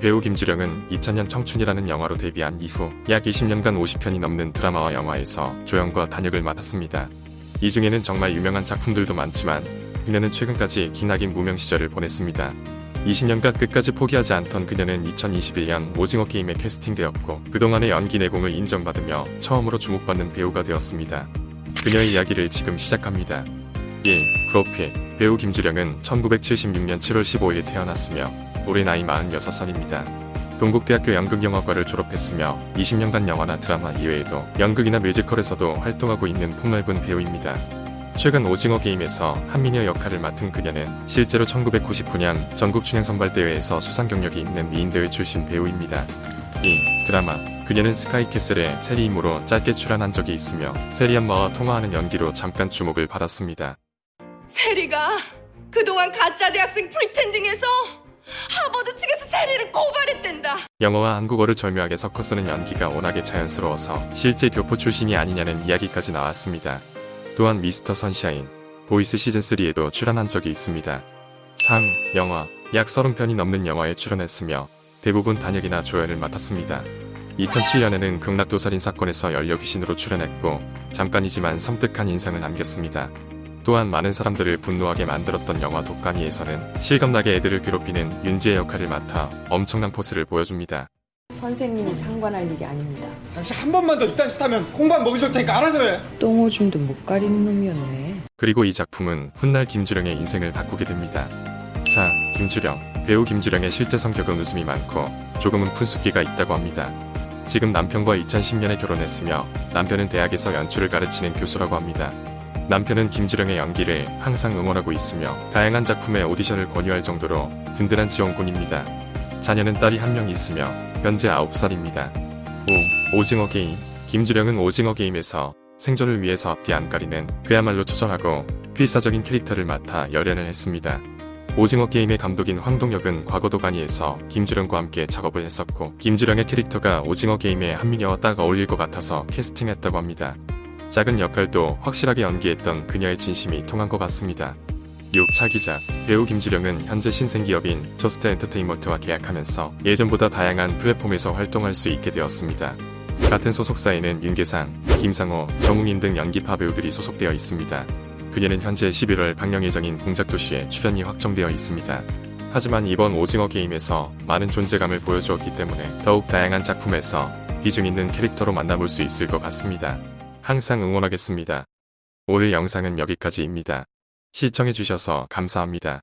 배우 김주령은 2000년 청춘이라는 영화로 데뷔한 이후 약 20년간 50편이 넘는 드라마와 영화에서 조연과 단역을 맡았습니다. 이 중에는 정말 유명한 작품들도 많지만 그녀는 최근까지 기나긴 무명 시절을 보냈습니다. 20년간 끝까지 포기하지 않던 그녀는 2021년 오징어 게임에 캐스팅되었고 그동안의 연기 내공을 인정받으며 처음으로 주목받는 배우가 되었습니다. 그녀의 이야기를 지금 시작합니다. 1. 프로필 배우 김주령은 1976년 7월 15일 태어났으며 올해 나이 46살입니다. 동국대학교 연극영화과를 졸업했으며 20년간 영화나 드라마 이외에도 연극이나 뮤지컬에서도 활동하고 있는 폭넓은 배우입니다. 최근 오징어 게임에서 한미녀 역할을 맡은 그녀는 실제로 1999년 전국 춘향 선발대회에서 수상 경력이 있는 미인대회 출신 배우입니다. 2. 드라마 그녀는 스카이캐슬의 세리임으로 짧게 출연한 적이 있으며 세리 엄마와 통화하는 연기로 잠깐 주목을 받았습니다. 세리가 그동안 가짜 대학생 pretending해서 하버드 측에서 세리를 고발했댄다. 영어와 한국어를 절묘하게 섞어 쓰는 연기가 워낙에 자연스러워서 실제 교포 출신이 아니냐는 이야기까지 나왔습니다. 또한 미스터 선샤인, 보이스 시즌3에도 출연한 적이 있습니다. 상, 영화, 약 30편이 넘는 영화에 출연했으며 대부분 단역이나 조연을 맡았습니다. 2007년에는 극락도살인 사건에서 열녀 귀신으로 출연했고 잠깐이지만 섬뜩한 인상을 남겼습니다. 또한 많은 사람들을 분노하게 만들었던 영화 독가니에서는 실감나게 애들을 괴롭히는 윤지의 역할을 맡아 엄청난 포스를 보여줍니다. 선생님이 상관할 일이 아닙니다. 당신 한 번만 더 이딴 짓 하면 공방 먹이줄 테니까 알아서 해. 똥오줌도 못 가리는 놈이었네. 그리고 이 작품은 훗날 김주령의 인생을 바꾸게 됩니다. 4. 김주령 배우 김주령의 실제 성격은 웃음이 많고 조금은 푼숙기가 있다고 합니다. 지금 남편과 2010년에 결혼했으며 남편은 대학에서 연출을 가르치는 교수라고 합니다. 남편은 김주령의 연기를 항상 응원하고 있으며 다양한 작품에 오디션을 권유할 정도로 든든한 지원군입니다. 자녀는 딸이 한 명 있으며 현재 9살입니다. 5. 오징어 게임 김주령은 오징어 게임에서 생존을 위해서 앞뒤 안 가리는 그야말로 초절하고 필사적인 캐릭터를 맡아 열연을 했습니다. 오징어 게임의 감독인 황동혁은 과거 도가니에서 김주령과 함께 작업을 했었고 김주령의 캐릭터가 오징어 게임의 한미녀와 딱 어울릴 것 같아서 캐스팅했다고 합니다. 작은 역할도 확실하게 연기했던 그녀의 진심이 통한 것 같습니다. 6. 차기작 배우 김주령은 현재 신생기업인 저스트 엔터테인먼트와 계약하면서 예전보다 다양한 플랫폼에서 활동할 수 있게 되었습니다. 같은 소속사에는 윤계상, 김상호, 정웅인 등 연기파 배우들이 소속되어 있습니다. 그녀는 현재 11월 방영 예정인 공작도시에 출연이 확정되어 있습니다. 하지만 이번 오징어 게임에서 많은 존재감을 보여주었기 때문에 더욱 다양한 작품에서 비중 있는 캐릭터로 만나볼 수 있을 것 같습니다. 항상 응원하겠습니다. 오늘 영상은 여기까지입니다. 시청해주셔서 감사합니다.